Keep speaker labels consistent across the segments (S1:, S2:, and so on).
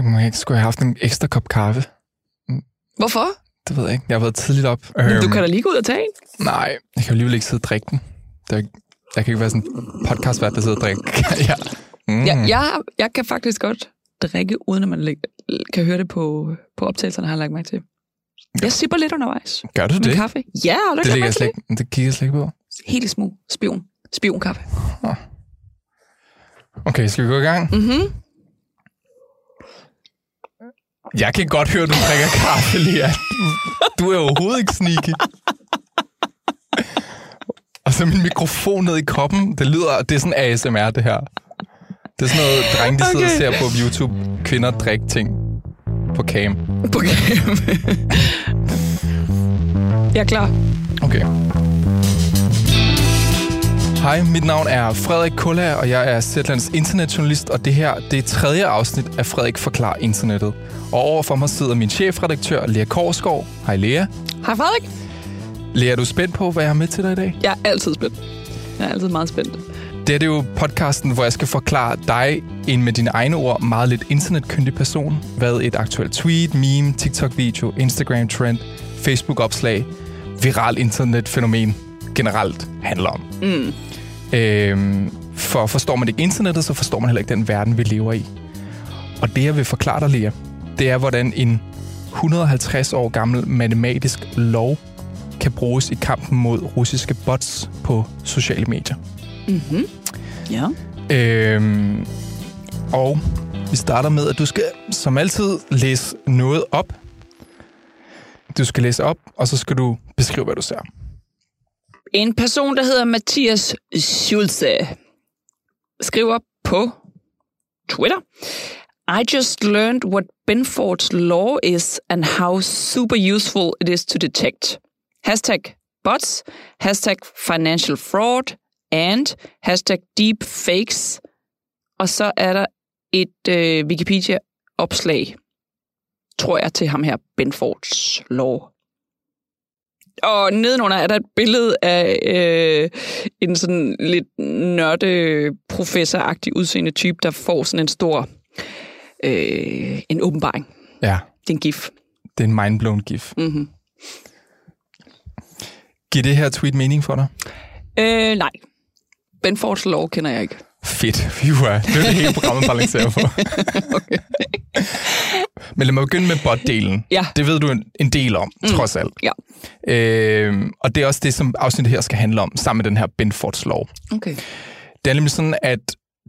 S1: Må jeg skulle have haft en ekstra kop kaffe?
S2: Hvorfor?
S1: Det ved jeg ikke. Jeg har været tidligt op.
S2: Men du
S1: Øhm,
S2: kan da lige gå ud og tage en.
S1: Nej, jeg kan jo alligevel ikke sidde og drikke den. Det er, jeg kan ikke være sådan en podcastvært, der sidder og drikker. ja. Mm.
S2: Ja, jeg, jeg kan faktisk godt drikke, uden at man læg- kan høre det på, på optagelserne, har jeg lagt mærke til. Jeg sipper lidt undervejs.
S1: Gør du det?
S2: kaffe. Ja, du
S1: Det,
S2: ikke
S1: ligger jeg slet, det kigger jeg slet ikke på.
S2: det? Helt smug. Spion. Spionkaffe.
S1: Okay, skal vi gå i gang?
S2: Mhm.
S1: Jeg kan godt høre, du drikker kaffe, Lea. Du er overhovedet ikke sneaky. Og så min mikrofon ned i koppen. Det lyder, det er sådan ASMR, det her. Det er sådan noget, drenge, de sidder og
S2: Okay.
S1: ser på YouTube. Kvinder drikke ting på cam.
S2: På game. jeg er klar.
S1: Okay. Hej, mit navn er Frederik Kulla, og jeg er Zetlands internetjournalist, og det her det er tredje afsnit af Frederik Forklar Internettet. Og overfor mig sidder min chefredaktør, Lea Korsgaard. Hej Lea.
S2: Hej Frederik.
S1: Lea, er du spændt på, hvad jeg har med til dig i dag?
S2: Jeg er altid spændt. Jeg er altid meget spændt.
S1: Det er det jo podcasten, hvor jeg skal forklare dig, en med dine egne ord, meget lidt internetkyndig person, hvad et aktuelt tweet, meme, TikTok-video, Instagram-trend, Facebook-opslag, viral internetfænomen generelt handler om.
S2: Mm.
S1: Øhm, for forstår man ikke internettet, så forstår man heller ikke den verden, vi lever i. Og det, jeg vil forklare dig, Lea, det er, hvordan en 150 år gammel matematisk lov kan bruges i kampen mod russiske bots på sociale medier.
S2: Mm-hmm. Ja.
S1: Øhm, og vi starter med, at du skal som altid læse noget op. Du skal læse op, og så skal du beskrive, hvad du ser.
S2: En person, der hedder Mathias Schulze, skriver på Twitter, I just learned what Benford's law is and how super useful it is to detect. Hashtag bots, hashtag financial fraud, and hashtag deepfakes. Og så er der et øh, Wikipedia-opslag, tror jeg, til ham her, Benfords law. Og nedenunder er der et billede af øh, en sådan lidt nørde professoragtig udseende type, der får sådan en stor øh, en åbenbaring.
S1: Ja,
S2: Det er en gif.
S1: det er en mindblown gif.
S2: Mm-hmm.
S1: Giver det her tweet mening for dig?
S2: Øh, nej. Benfords lov kender jeg ikke.
S1: Fedt. Ja. det er det hele programmet balancerer på.
S2: Okay.
S1: Men lad mig begynde med bot-delen.
S2: Ja.
S1: Det ved du en, en del om, mm. trods alt.
S2: Ja.
S1: Øhm, og det er også det, som afsnittet her skal handle om, sammen med den her Benfords lov.
S2: Okay.
S1: Det er nemlig sådan, at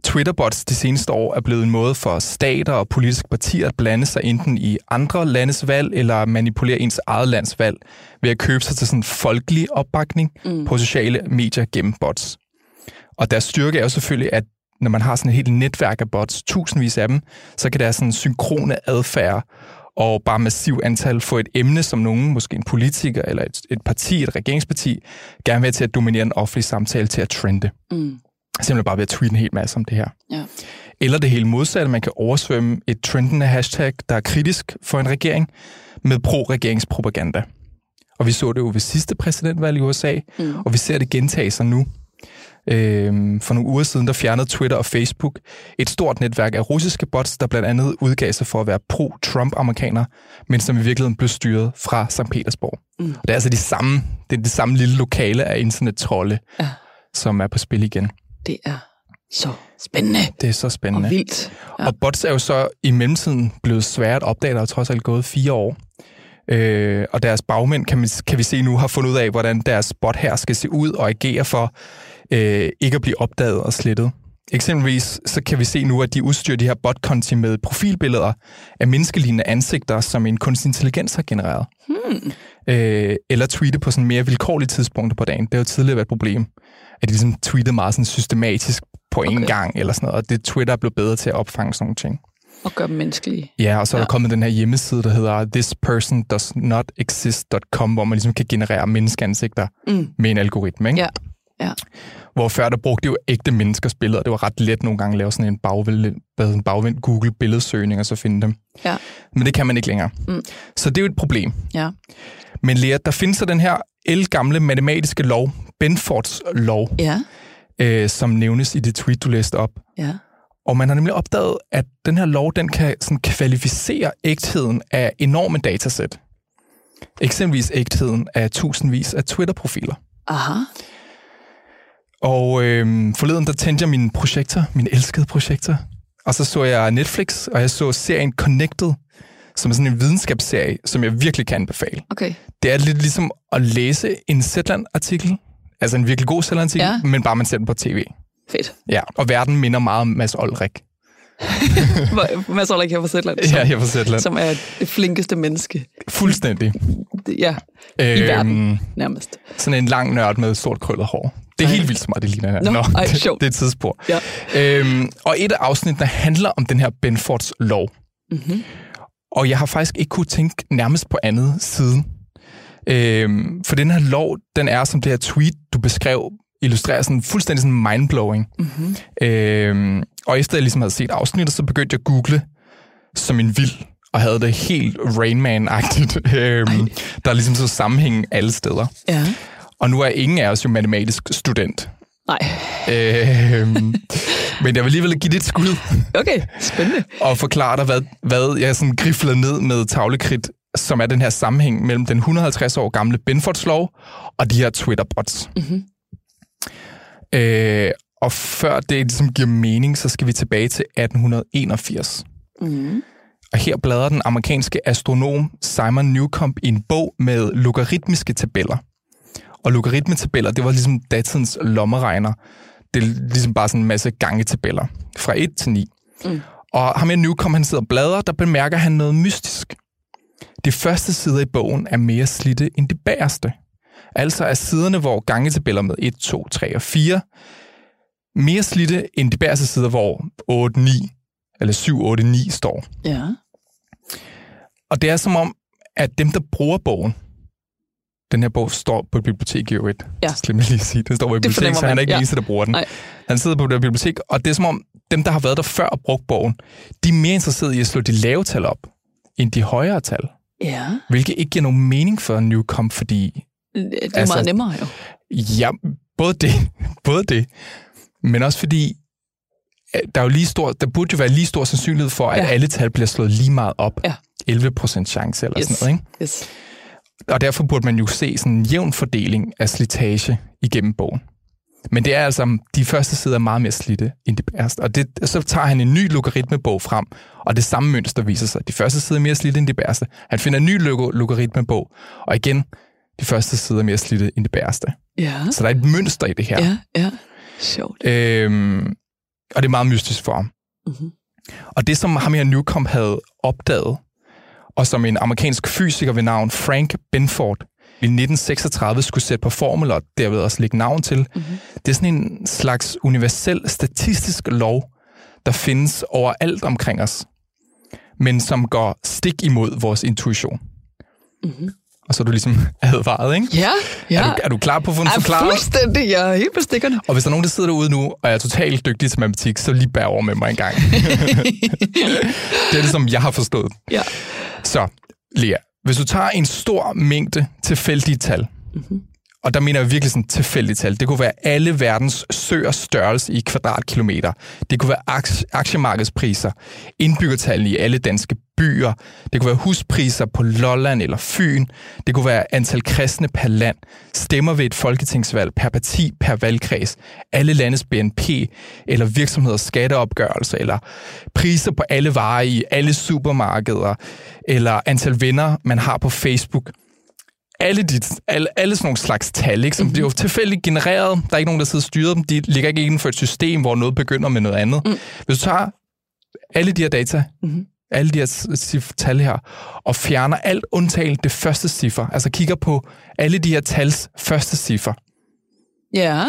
S1: Twitterbots de seneste år er blevet en måde for stater og politiske partier at blande sig enten i andre landes valg eller manipulere ens eget lands valg ved at købe sig til sådan folkelig opbakning mm. på sociale medier gennem bots. Og deres styrke er jo selvfølgelig, at når man har sådan et helt netværk af bots, tusindvis af dem, så kan der sådan synkrone adfærd og bare massiv antal få et emne, som nogen, måske en politiker eller et, et parti, et regeringsparti, gerne vil til at dominere den offentlige samtale til at trende.
S2: Mm.
S1: Simpelthen bare ved at tweete en hel masse om det her.
S2: Ja.
S1: Eller det hele modsatte, man kan oversvømme et trendende hashtag, der er kritisk for en regering, med pro-regeringspropaganda. Og vi så det jo ved sidste præsidentvalg i USA, mm. og vi ser det gentage sig nu. Øhm, for nogle uger siden, der fjernede Twitter og Facebook et stort netværk af russiske bots, der blandt andet udgav sig for at være pro-Trump-amerikanere, men som i virkeligheden blev styret fra St. Petersborg. Mm. Og det er altså de samme, det er det samme lille lokale af internettrolde,
S2: Ja.
S1: som er på spil igen.
S2: Det er så spændende
S1: Det er så spændende.
S2: og vildt.
S1: Ja. Og bots er jo så i mellemtiden blevet svært at opdage, der er trods alt gået fire år. Øh, og deres bagmænd, kan, man, kan vi se nu, har fundet ud af, hvordan deres bot her skal se ud og agere for øh, ikke at blive opdaget og slettet. Eksempelvis så kan vi se nu, at de udstyrer de her botkonti med profilbilleder af menneskelignende ansigter, som en kunstig intelligens har genereret. Hmm. Øh, eller tweete på sådan mere vilkårlige tidspunkter på dagen. Det har jo tidligere været et problem, at de ligesom tweetede meget sådan systematisk på okay. en
S2: Okay.
S1: gang, eller sådan noget. Og det Twitter er blevet bedre til at opfange sådan nogle ting.
S2: Og gør dem menneskelige.
S1: Ja, og så er der
S2: Ja.
S1: kommet den her hjemmeside, der hedder thispersondoesnotexist.com, hvor man ligesom kan generere menneskeansigter
S2: Mm.
S1: med en algoritme. Ikke?
S2: Ja. Ja.
S1: Hvor før der brugte jo ægte menneskers billeder. Det var ret let nogle gange at lave sådan en hedder en bagvendt Google billedsøgning og så finde dem.
S2: Ja.
S1: Men det kan man ikke længere.
S2: Mm.
S1: Så det er jo et problem.
S2: Ja.
S1: Men Lea, der findes så den her elgamle matematiske lov, Benfords lov,
S2: Ja.
S1: øh, som nævnes i det tweet, du læste op.
S2: Ja.
S1: Og man har nemlig opdaget, at den her lov, den kan sådan kvalificere ægtheden af enorme datasæt. Eksempelvis ægtheden af tusindvis af Twitter-profiler.
S2: Aha.
S1: Og øh, forleden, der tændte jeg min projektor, min elskede projektor. Og så så jeg Netflix, og jeg så serien Connected, som er sådan en videnskabsserie, som jeg virkelig kan anbefale.
S2: Okay.
S1: Det er lidt ligesom at læse en Zetland-artikel, altså en virkelig god Zetland-artikel,
S2: Ja.
S1: men bare man ser den på tv.
S2: Fedt.
S1: Ja, og verden minder meget om Mads Olrik.
S2: Mads Ulrik her fra Zetland,
S1: Ja,
S2: som,
S1: her på Zetland.
S2: som er det flinkeste menneske.
S1: Fuldstændig.
S2: Ja, i
S1: Øhm,
S2: verden, nærmest.
S1: Sådan en lang nørd med stort krøllet hår. Det er
S2: Ej.
S1: helt vildt så meget, det ligner her.
S2: Nå, ej,
S1: det,
S2: sjovt.
S1: det er et tidsspor.
S2: Ja.
S1: Øhm, og et af afsnittene handler om den her Benfords lov.
S2: Mm-hmm.
S1: Og jeg har faktisk ikke kunne tænke nærmest på andet siden. Øhm, for den her lov, den er som det her tweet, du beskrev, illustrerer sådan fuldstændig sådan mindblowing.
S2: Mm-hmm.
S1: Øhm, og efter jeg ligesom havde set afsnittet, så begyndte jeg at google som en vild, og havde det helt Rain Man-agtigt. Øhm, der er ligesom så sammenhæng alle steder.
S2: Ja.
S1: Og nu er ingen af os jo matematisk student.
S2: Nej.
S1: Øhm, men jeg vil alligevel give det et skud
S2: Okay, spændende.
S1: og forklare dig, hvad, hvad jeg sådan grifler ned med tavlekridt, som er den her sammenhæng mellem den 150 år gamle Benfords lov og de her Twitter-bots.
S2: Mm-hmm.
S1: Øh, og før det ligesom giver mening, så skal vi tilbage til 1881.
S2: Mm-hmm.
S1: Og her bladrer den amerikanske astronom Simon Newcomb i en bog med logaritmiske tabeller. Og logaritmetabeller, det var ligesom datidens lommeregner. Det er ligesom bare sådan en masse gangetabeller fra 1 til 9.
S2: Mm.
S1: Og ham her Newcomb, han sidder og bladrer, der bemærker han noget mystisk. De første sider i bogen er mere slidte end de bagerste. Altså er siderne, hvor gangetabeller med 1, 2, 3 og 4, mere slidte end de bagerste sider, hvor 8, 9 eller 7, 8, 9 står.
S2: Ja.
S1: Og det er som om, at dem, der bruger bogen, den her bog står på et bibliotek i øvrigt.
S2: Ja.
S1: Så jeg lige sige. Den står på et bibliotek, så han er ikke
S2: ja.
S1: eneste, der bruger den.
S2: Nej.
S1: Han sidder på det bibliotek, og det er som om, dem, der har været der før og brugt bogen, de er mere interesserede i at slå de lave tal op, end de højere tal.
S2: Ja.
S1: Hvilket ikke giver nogen mening for Newcomb, fordi
S2: Det er
S1: Altså-
S2: altså, meget nemmere jo.
S1: Ja, både det, både det, men også fordi, øh, der, er jo lige stor, der burde jo være lige stor sandsynlighed for, at
S2: Ja.
S1: alle tal bliver slået lige meget op.
S2: Ja.
S1: 11 procent chance eller
S2: Yes.
S1: sådan noget, ikke?
S2: Yes.
S1: Og derfor burde man jo se sådan en jævn fordeling af slitage igennem bogen. Men det er altså, de første sider er meget mere slidte end de bagerste. Og det, så tager han en ny logaritmebog frem, og det samme mønster viser sig. De første sider er mere slidte end de bagerste. Han finder en ny log- logaritmebog, og igen, de første sider er mere slidte end de bagerste.
S2: Ja.
S1: Så der er et mønster i det her.
S2: Ja, ja. Sjovt.
S1: Øhm, og det er meget mystisk for ham.
S2: Mm-hmm.
S1: Og det, som ham her Newcomb havde opdaget, og som en amerikansk fysiker ved navn Frank Benford i 1936 skulle sætte på formel og derved også lægge navn til,
S2: Mm-hmm.
S1: det er sådan en slags universel statistisk lov, der findes overalt omkring os, men som går stik imod vores intuition.
S2: Mm-hmm.
S1: Og så er du ligesom advaret, ikke?
S2: Ja, ja.
S1: Er, du, er du klar på at få en
S2: er
S1: forklaring?
S2: fuldstændig. Jeg er helt på stikkerne.
S1: Og hvis der er nogen, der sidder derude nu, og er totalt dygtig til matematik, så lige bær over med mig en gang. det er det, som jeg har forstået.
S2: Ja.
S1: Så, Lea, hvis du tager en stor mængde tilfældige tal,
S2: Mm-hmm.
S1: og der mener jeg virkelig sådan tilfældige tal, det kunne være alle verdens søers størrelse i kvadratkilometer, det kunne være aks- aktiemarkedspriser, indbyggertallene i alle danske byer, det kunne være huspriser på Lolland eller Fyn, det kunne være antal kristne per land, stemmer ved et folketingsvalg per parti per valgkreds, alle landes BNP, eller virksomheders skatteopgørelse, eller priser på alle varer i alle supermarkeder, eller antal venner, man har på Facebook. Alle, de, alle, alle sådan nogle slags tal, ikke, som mm-hmm. bliver tilfældigt genereret. Der er ikke nogen, der sidder og styrer dem. De ligger ikke inden for et system, hvor noget begynder med noget andet.
S2: Mm.
S1: Hvis du tager alle de her data,
S2: Mm-hmm.
S1: Alle de her cif- tal her, og fjerner alt undtagen det første ciffer, altså kigger på alle de her tals første ciffer.
S2: Ja.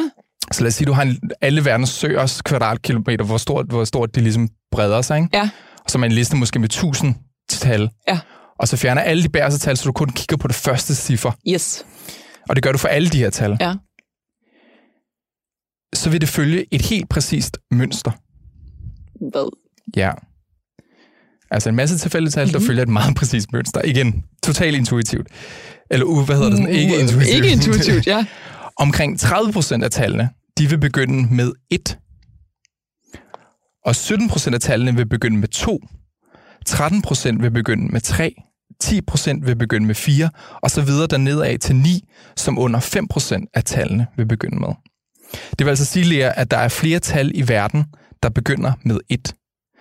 S1: Så lad os sige, du har en, alle verdens søers kvadratkilometer, hvor stort, hvor stort de ligesom breder sig, ikke?
S2: Ja.
S1: Og så man en liste måske med 1000 tal.
S2: Ja.
S1: Og så fjerner alle de bagerste tal, så du kun kigger på det første ciffer.
S2: Yes.
S1: Og det gør du for alle de her tal.
S2: Ja.
S1: Så vil det følge et helt præcist mønster.
S2: Hvad?
S1: Ja. Altså en masse tilfældige tal, mm-hmm. der
S2: Mhm.
S1: følger et meget præcist mønster. Igen, totalt intuitivt. Eller uh, hvad hedder det sådan? Ikke intuitivt.
S2: Ikke intuitivt, ja.
S1: Omkring 30 procent af tallene, de vil begynde med 1. Og 17 procent af tallene vil begynde med 2, 13 procent vil begynde med 3, 10 procent vil begynde med 4, og så videre dernedad til 9, som under 5 procent af tallene vil begynde med. Det vil altså sige, Lea, at der er flere tal i verden, der begynder med 1.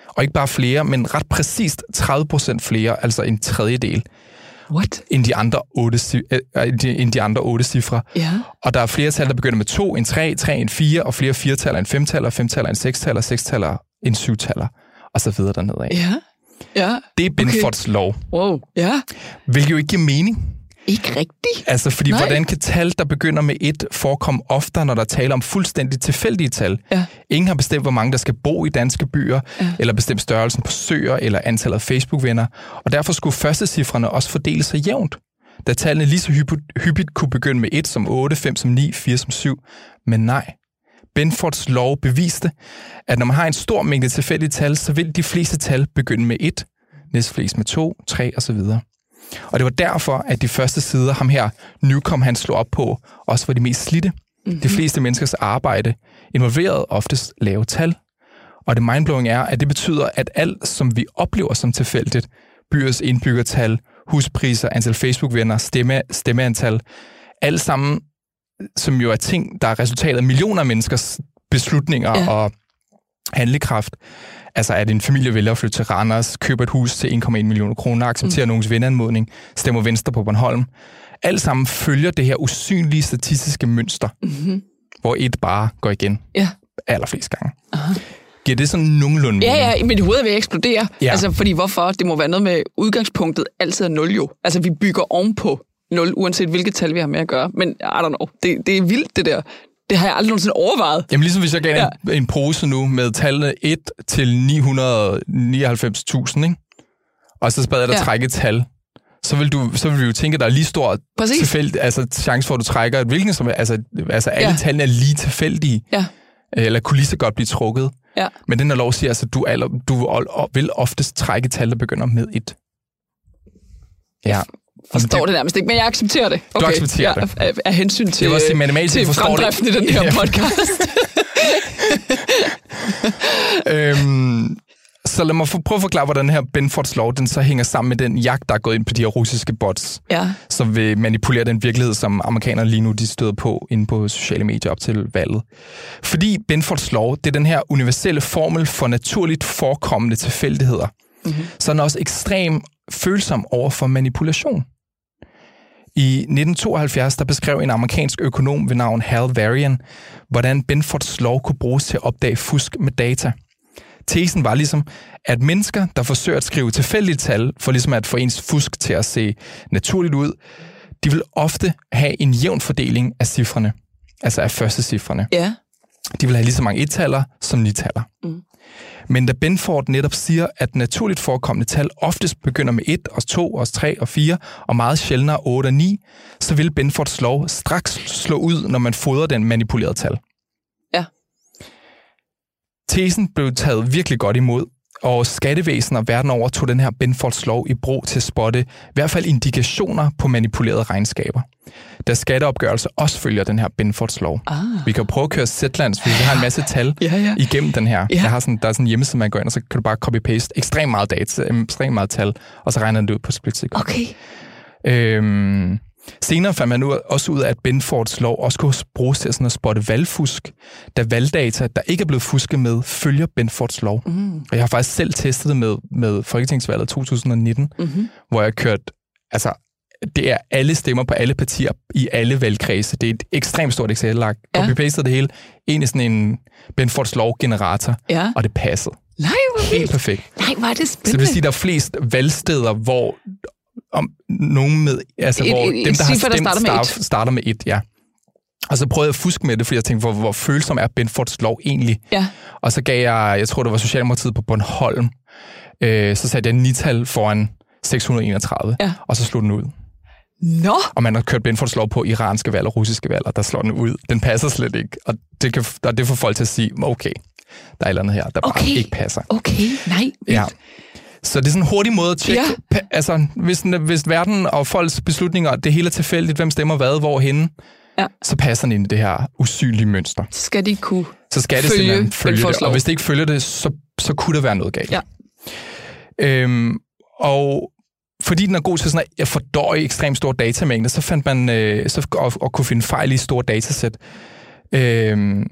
S1: Og ikke bare flere, men ret præcist 30 procent flere, altså en tredjedel,
S2: What?
S1: end de andre otte, øh, øh, end de andre otte cifre.
S2: Ja.
S1: Og der er flere tal, der begynder med 2, en 3, 3, en 4, og flere firetaller, en femtaller, femtaller, en sekstaller, sekstaller, en syvtaller, og så videre dernede af.
S2: Ja. Ja.
S1: Det er Binfords lov,
S2: Wow. Ja.
S1: hvilket jo ikke giver mening.
S2: Ikke rigtigt.
S1: Altså, fordi
S2: Nej.
S1: Hvordan kan tal, der begynder med et, forekomme oftere, når der taler om fuldstændig tilfældige tal?
S2: Ja.
S1: Ingen har bestemt, hvor mange der skal bo i danske byer, Ja. eller bestemt størrelsen på søer, eller antallet af Facebook-venner. Og derfor skulle første cifrene også fordele sig jævnt. Da tallene lige så hyppigt, hyppigt kunne begynde med 1 som 8, 5 som 9, 4 som 7. Men nej. Benfords lov beviste, at når man har en stor mængde tilfældige tal, så vil de fleste tal begynde med 1, næstflest med 2, 3 osv. Og det var derfor, at de første sider, ham her, Newcom, han slog op på, også var de mest slidte. Mm-hmm. De fleste menneskers arbejde involverede oftest lave tal. Og det mindblowing er, at det betyder, at alt, som vi oplever som tilfældigt, byers indbyggertal, huspriser, antal Facebook-venner, stemme, stemmeantal, alt sammen, som jo er ting, der er resultatet af millioner af menneskers beslutninger
S2: Ja.
S1: ja. og handlekraft. Altså, at en familie vælger at flytte til Randers, køber et hus til 1,1 millioner kroner, accepterer mm. nogens venanmodning, stemmer venstre på Bornholm. Alt sammen følger det her usynlige statistiske mønster,
S2: Mm-hmm.
S1: hvor et bare går igen
S2: Ja.
S1: allerflest gange.
S2: Aha.
S1: Giver det sådan nogenlunde
S2: Ja,
S1: mening?
S2: ja, mit hoved er ved at eksplodere.
S1: Ja.
S2: Altså, fordi hvorfor? Det må være noget med udgangspunktet altid er 0 jo. Altså, vi bygger ovenpå 0, uanset hvilket tal vi har med at gøre. Men I don't know, det, det er vildt det der. Det har jeg aldrig nogensinde overvejet.
S1: Jamen ligesom hvis jeg gav ja. en, en pose nu med tallene 1 til 999.000, ikke? og så bad jeg dig
S2: Ja.
S1: trække et tal, så vil, du, så vil vi jo tænke, at der er lige stor
S2: Præcis.
S1: altså chance for, at du trækker et hvilken som altså, altså alle
S2: Ja.
S1: tallene er lige tilfældige,
S2: Ja.
S1: eller kunne lige så godt blive trukket.
S2: Ja.
S1: Men den her lov siger altså, at du, aller, du vil oftest trække tal, der begynder med et. Ja.
S2: Forstår
S1: det-
S2: det nærmest ikke, men jeg accepterer det. Okay.
S1: accepterer
S2: ja,
S1: det.
S2: Af, af hensyn til,
S1: Det var også
S2: til
S1: forstår det.
S2: fremdriften i den her podcast.
S1: øhm, så lad mig prøve at forklare, hvordan den her Benfords lov, den så hænger sammen med den jagt, der er gået ind på de her russiske bots,
S2: ja.
S1: som vil manipulere den virkelighed, som amerikanerne lige nu de støder på inde på sociale medier op til valget. Fordi Benfords lov, det er den her universelle formel for naturligt forekommende tilfældigheder, mm-hmm. så er den også ekstrem følsom over for manipulation. I 1972 der beskrev en amerikansk økonom ved navn Hal Varian, hvordan Benfords lov kunne bruges til at opdage fusk med data. Tesen var ligesom, at mennesker, der forsøger at skrive tilfældige tal, for ligesom at få ens fusk til at se naturligt ud, de vil ofte have en jævn fordeling af cifrene, altså af første cifrene.
S2: Ja.
S1: De vil have lige så mange et-taller som ni-taller.
S2: Mm.
S1: Men da Benford netop siger, at naturligt forekommende tal oftest begynder med 1, og 2, og 3 og 4, og meget sjældnere 8 og 9, så vil Benfords lov straks slå ud, når man fodrer den manipulerede tal.
S2: Ja.
S1: Tesen blev taget virkelig godt imod, og skattevæsener verden over tog den her Benfords lov i brug til at spotte i hvert fald indikationer på manipulerede regnskaber. Da skatteopgørelse også følger den her Benfords lov.
S2: Ah.
S1: Vi kan prøve at køre Zlands, hvis vi har en masse tal
S2: Ja, ja.
S1: igennem den her.
S2: Ja.
S1: Jeg har sådan, der er sådan en hjemmeside, man går ind, og så kan du bare copy-paste ekstremt meget data, ekstremt meget tal, og så regner det ud på et.
S2: Okay.
S1: Øhm, senere fandt man nu også ud af, at Benfords lov også kunne bruges til sådan at spotte valgfusk, da valgdata, der ikke er blevet fusket med, følger Benfords lov.
S2: Mm.
S1: Og jeg har faktisk selv testet det med, med Folketingsvalget 2019,
S2: Mm-hmm.
S1: hvor jeg kørt, altså, det er alle stemmer på alle partier i alle valgkredse. Det er et ekstremt stort Excel-lag.
S2: Ja.
S1: Copy-pastet det hele ind i sådan en Benfords lov-generator,
S2: Ja.
S1: og det passede.
S2: Nej, hvor
S1: Helt perfekt.
S2: Nej, hvor er det
S1: Så det
S2: spændende.
S1: vil sige, at der er flest valgsteder, hvor om nogen med, altså
S2: Et-
S1: hvor
S2: et- et
S1: dem, der har stemt,
S2: starter med
S1: starter, starter med et, ja. Og så prøvede jeg at fuske med det, fordi jeg tænkte, hvor, hvor følsom er Benfords lov egentlig?
S2: Ja.
S1: Og så gav jeg, jeg tror det var Socialdemokratiet på Bornholm, øh, så satte jeg nital foran 631,
S2: Ja.
S1: og så slog den ud.
S2: Nå,
S1: Og man har kørt Benfords lov på iranske valg og russiske valg, og der slår den ud. Den passer slet ikke. Og det, kan, og det får folk til at sige, okay, der er et eller andet her, der bare
S2: Okay.
S1: ikke passer.
S2: okay, nej.
S1: Ja. Så det er sådan en hurtig måde at tjekke.
S2: Ja.
S1: Altså, hvis, hvis verden og folks beslutninger, det hele er tilfældigt, hvem stemmer hvad, hvorhenne,
S2: Ja.
S1: så passer den ind i det her usynlige mønster.
S2: Så skal de kunne
S1: Så skal det
S2: Følge
S1: simpelthen følge det. Og hvis det ikke følger det, så så kunne der være noget galt.
S2: Ja.
S1: Øhm, og fordi den er god til sådan at fordøje ekstremt store datamængder, så fandt man øh, så, og, og kunne finde fejl i store datasæt. Øhm,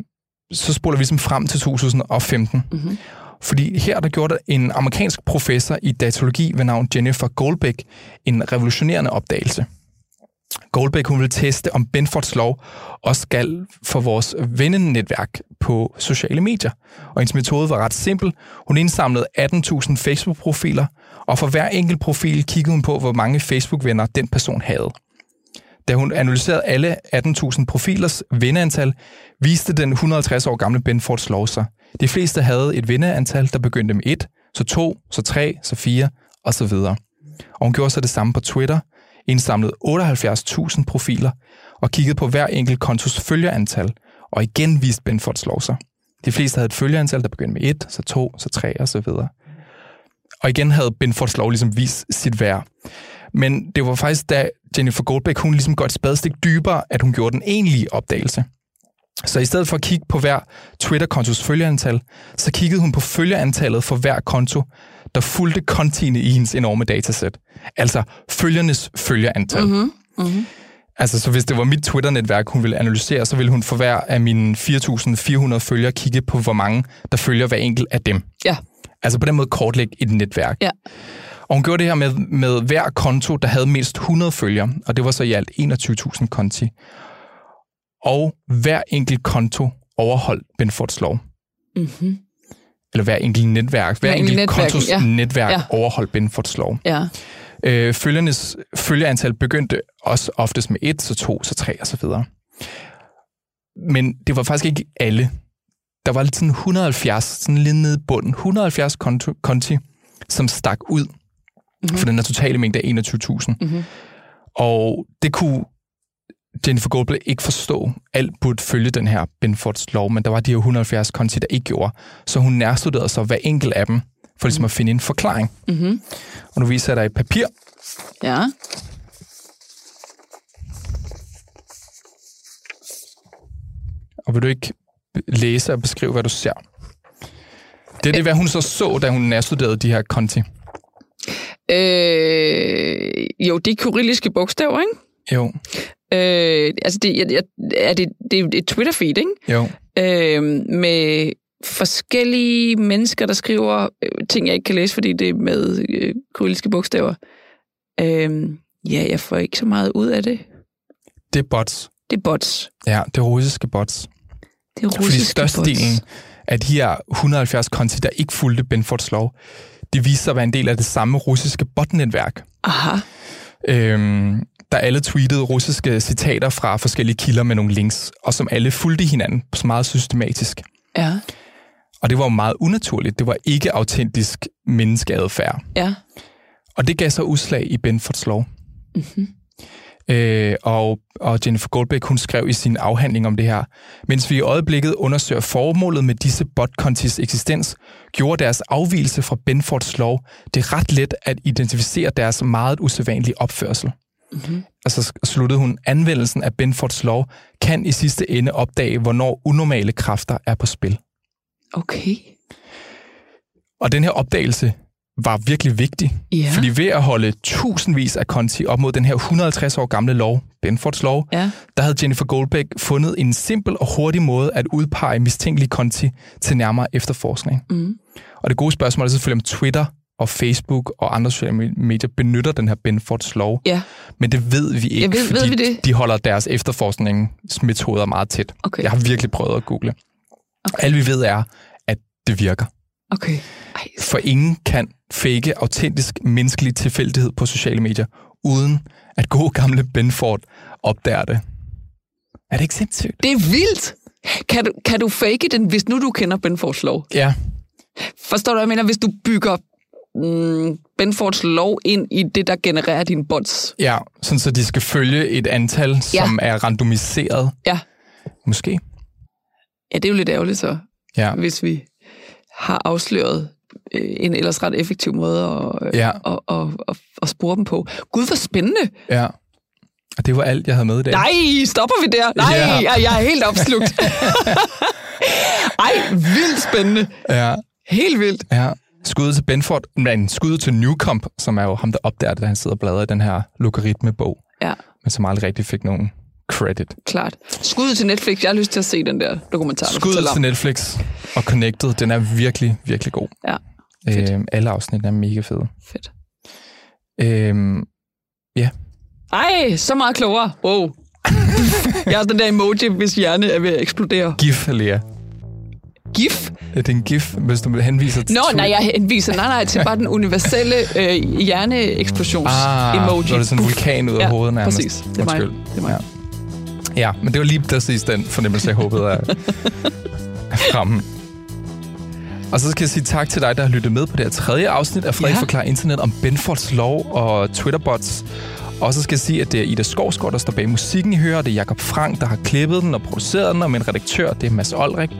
S1: så spoler vi ligesom frem til 2015.
S2: Mm-hmm.
S1: Fordi her der gjorde en amerikansk professor i datalogi ved navn Jennifer Goldbeck en revolutionerende opdagelse. Goldbeck hun ville teste, om Benfords lov også skal for vores vennenetværk på sociale medier. Og hendes metode var ret simpel. Hun indsamlede 18.000 Facebook-profiler, og for hver enkelt profil kiggede hun på, hvor mange Facebook-venner den person havde. Da hun analyserede alle 18.000 profilers venneantal, viste den 150 år gamle Benfords lov sig. De fleste havde et vindeantal, der begyndte med 1, så 2, så 3, så 4 og så videre. Og hun gjorde så det samme på Twitter, indsamlede 78.000 profiler og kiggede på hver enkelt kontos følgerantal, og igen viste Benfords slår sig. De fleste havde et følgeantal, der begyndte med 1, så 2, så 3 og så videre. Og igen havde Benfords lov ligesom vist sit værd. Men det var faktisk, da Jennifer Goldbeck, hun ligesom går et spadestik dybere, at hun gjorde den egentlige opdagelse. Så i stedet for at kigge på hver Twitter-kontos følgeantal, så kiggede hun på følgeantallet for hver konto, der fulgte kontiene i hendes enorme datasæt. Altså følgernes følgeantal.
S2: Mm-hmm. Mm-hmm.
S1: Altså, så hvis det var mit Twitter-netværk, hun ville analysere, så ville hun for hver af mine 4.400 følgere kigge på, hvor mange, der følger hver enkelt af dem.
S2: Ja.
S1: Altså på den måde kortlægge et netværk.
S2: Ja.
S1: Og hun gjorde det her med, med hver konto, der havde mindst 100 følgere, og det var så i alt 21.000 konti. Og hver enkelt konto overholdt Benfords lov.
S2: Mm-hmm.
S1: Eller hver enkelt netværk. Hver,
S2: Hver enkelt netværk,
S1: kontos
S2: ja.
S1: netværk
S2: Ja.
S1: overholdt Benfords lov.
S2: Ja.
S1: Øh, følgernes følgeantal begyndte også oftest med 1, så 2, så 3 og så videre. Men det var faktisk ikke alle. Der var lidt sådan 170, sådan lidt nede i bunden, 170 konto, konti, som stak ud mm-hmm. for den her totale mængde af 21.000.
S2: Mhm.
S1: Og det kunne Jennifer Goldberg ikke forstå. Alt burde følge den her Benfords lov, men der var de her 170 konti, der ikke gjorde. Så hun nærstuderede så hver enkelt af dem, for ligesom at finde en forklaring.
S2: Mm-hmm.
S1: Og nu viser jeg dig et papir,
S2: Ja.
S1: og vil du ikke læse og beskrive, hvad du ser? Det er det, hvad hun så så, da hun nærstuderede de her konti.
S2: Øh, jo, det er kyrilliske bogstaver, ikke?
S1: Jo,
S2: Øh, altså, det, jeg, jeg, er det, det er et Twitter-feed, ikke?
S1: jo.
S2: Øh, med forskellige mennesker, der skriver øh, ting, jeg ikke kan læse, fordi det er med øh, kyrilliske bogstaver. Øh, ja, jeg får ikke så meget ud af det.
S1: Det er bots.
S2: Det er bots.
S1: Ja, det er russiske bots.
S2: Det er
S1: Fordi
S2: russiske
S1: størstedelen
S2: bots.
S1: af de her 170 konti, der ikke fulgte Benfords lov, de viser sig at være en del af det samme russiske botnetværk.
S2: Aha.
S1: Øhm, der alle tweetede russiske citater fra forskellige kilder med nogle links, og som alle fulgte hinanden så meget systematisk.
S2: Ja.
S1: Og det var jo meget unaturligt. Det var ikke autentisk menneskeadfærd.
S2: Ja.
S1: Og det gav så udslag i Benfords lov.
S2: Mm-hmm.
S1: Øh, og, og Jennifer Goldbeck, hun skrev i sin afhandling om det her, mens vi i øjeblikket undersøger formålet med disse botkontis eksistens, gjorde deres afvielse fra Benfords lov det ret let at identificere deres meget usædvanlige opførsel.
S2: Mm-hmm.
S1: Og så sluttede hun, anvendelsen af Benfords lov kan i sidste ende opdage, hvornår unormale kræfter er på spil.
S2: Okay.
S1: Og den her opdagelse var virkelig vigtig,
S2: Ja.
S1: fordi ved at holde tusindvis af konti op mod den her 150 år gamle lov, Benfords lov,
S2: Ja.
S1: der havde Jennifer Goldbeck fundet en simpel og hurtig måde at udpege mistænkelige konti til nærmere efterforskning.
S2: Mm.
S1: Og det gode spørgsmål er selvfølgelig, om Twitter og Facebook og andre sociale medier benytter den her Benfords lov.
S2: Ja.
S1: Men det ved vi ikke,
S2: ved- ved
S1: fordi
S2: vi det?
S1: de holder deres efterforskningsmetoder meget tæt.
S2: Okay.
S1: Jeg har virkelig prøvet at google.
S2: Okay.
S1: Alt vi ved er, at det virker.
S2: Okay. Ej,
S1: For ingen kan fake autentisk menneskelig tilfældighed på sociale medier, uden at gode gamle Benford opdager det. Er det ikke sindssygt?
S2: det er vildt! Kan du, kan du fake den, hvis nu du kender Benfords lov?
S1: Ja,
S2: Forstår du, hvad jeg mener? Hvis du bygger mm, Benfords lov ind i det, der genererer dine bots.
S1: ja, sådan så de skal følge et antal, som er randomiseret.
S2: Ja.
S1: Måske.
S2: Ja, det er jo lidt ærgerligt så,
S1: Ja,
S2: hvis vi har afsløret øh, en ellers ret effektiv måde at, øh,
S1: ja,
S2: at, at, at, at spore dem på. Gud, hvor spændende!
S1: ja. Og det var alt, jeg havde med i dag.
S2: Nej, stopper vi der? Nej,
S1: Ja.
S2: jeg, jeg er helt opslugt. Ej, vildt spændende.
S1: Ja.
S2: Helt vildt.
S1: Ja. Skud til Benford, men skud til Newcomb, som er jo ham, der opdager det, da han sidder og bladrer i den her logaritmebog,
S2: Ja,
S1: men som aldrig rigtig fik nogen credit.
S2: klart. Skud til Netflix. Jeg har lyst til at se den der dokumentar,
S1: Skud til Netflix og Connected, den er virkelig, virkelig god.
S2: Ja, fedt.
S1: Øhm, alle afsnit er mega fede.
S2: Fedt.
S1: Øhm,
S2: Ej, så meget klogere. Wow. jeg er den der emoji, hvis hjerne er ved at eksplodere.
S1: GIF, Lea.
S2: GIF?
S1: Det er en GIF, hvis du henviser til...
S2: Nå, nej, jeg henviser nej, nej, til bare den universelle øh, hjerneeksplosions-emoji.
S1: Ah, så er det sådan en vulkan ud af
S2: Ja,
S1: hovedet nærmest.
S2: præcis. Det er mig.
S1: Undskyld.
S2: Det er mig.
S1: Ja. ja, men det var lige præcis den fornemmelse, jeg håbede at fremme. Og så skal jeg sige tak til dig, der har lyttet med på det her tredje afsnit af Frederik
S2: Ja.
S1: ja. Forklarer Internet om Benfords lov og Twitterbots. Og så skal jeg sige, at det er Ida Skovsgaard, der står bag musikken, I hører. Det er Jakob Frank, der har klippet den og produceret den, og min redaktør, det er Mads Olrik.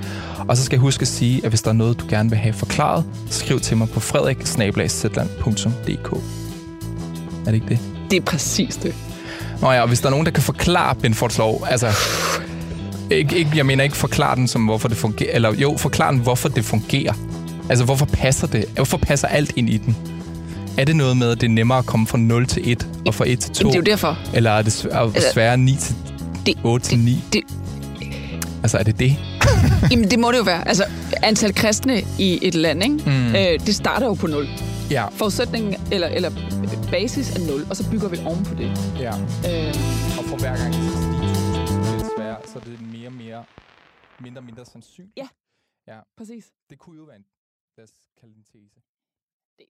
S1: Og så skal jeg huske at sige, at hvis der er noget, du gerne vil have forklaret, skriv til mig på frederik Er det ikke det?
S2: Det er præcis det.
S1: Nå ja, og hvis der er nogen, der kan forklare Benfords lov, altså... Ikke, ikke, jeg mener ikke forklare den som, hvorfor det fungerer, eller jo, forklare den, hvorfor det fungerer. Altså, hvorfor passer det? Hvorfor passer alt ind i den? Er det noget med, at det er nemmere at komme fra 0 til 1, og fra 1 til 2?
S2: Jamen, det er jo derfor.
S1: Eller er det svæ- sværere 9 til
S2: Det,
S1: 8 til 9?
S2: det,
S1: Altså, er det det?
S2: jamen, det må det jo være. Altså, antal kristne i et land, ikke?
S1: Mm.
S2: Øh, det starter jo på 0.
S1: Ja.
S2: Forudsætningen, eller, eller basis er 0, og så bygger vi oven på det.
S1: ja.
S2: Øh,
S1: Og for hver gang det stiger lidt sværere, så er det mere og mere, mindre og mindre sandsynligt.
S2: Ja.
S1: ja.
S2: præcis.
S1: Det kunne jo være en, os kalde det.
S2: Det,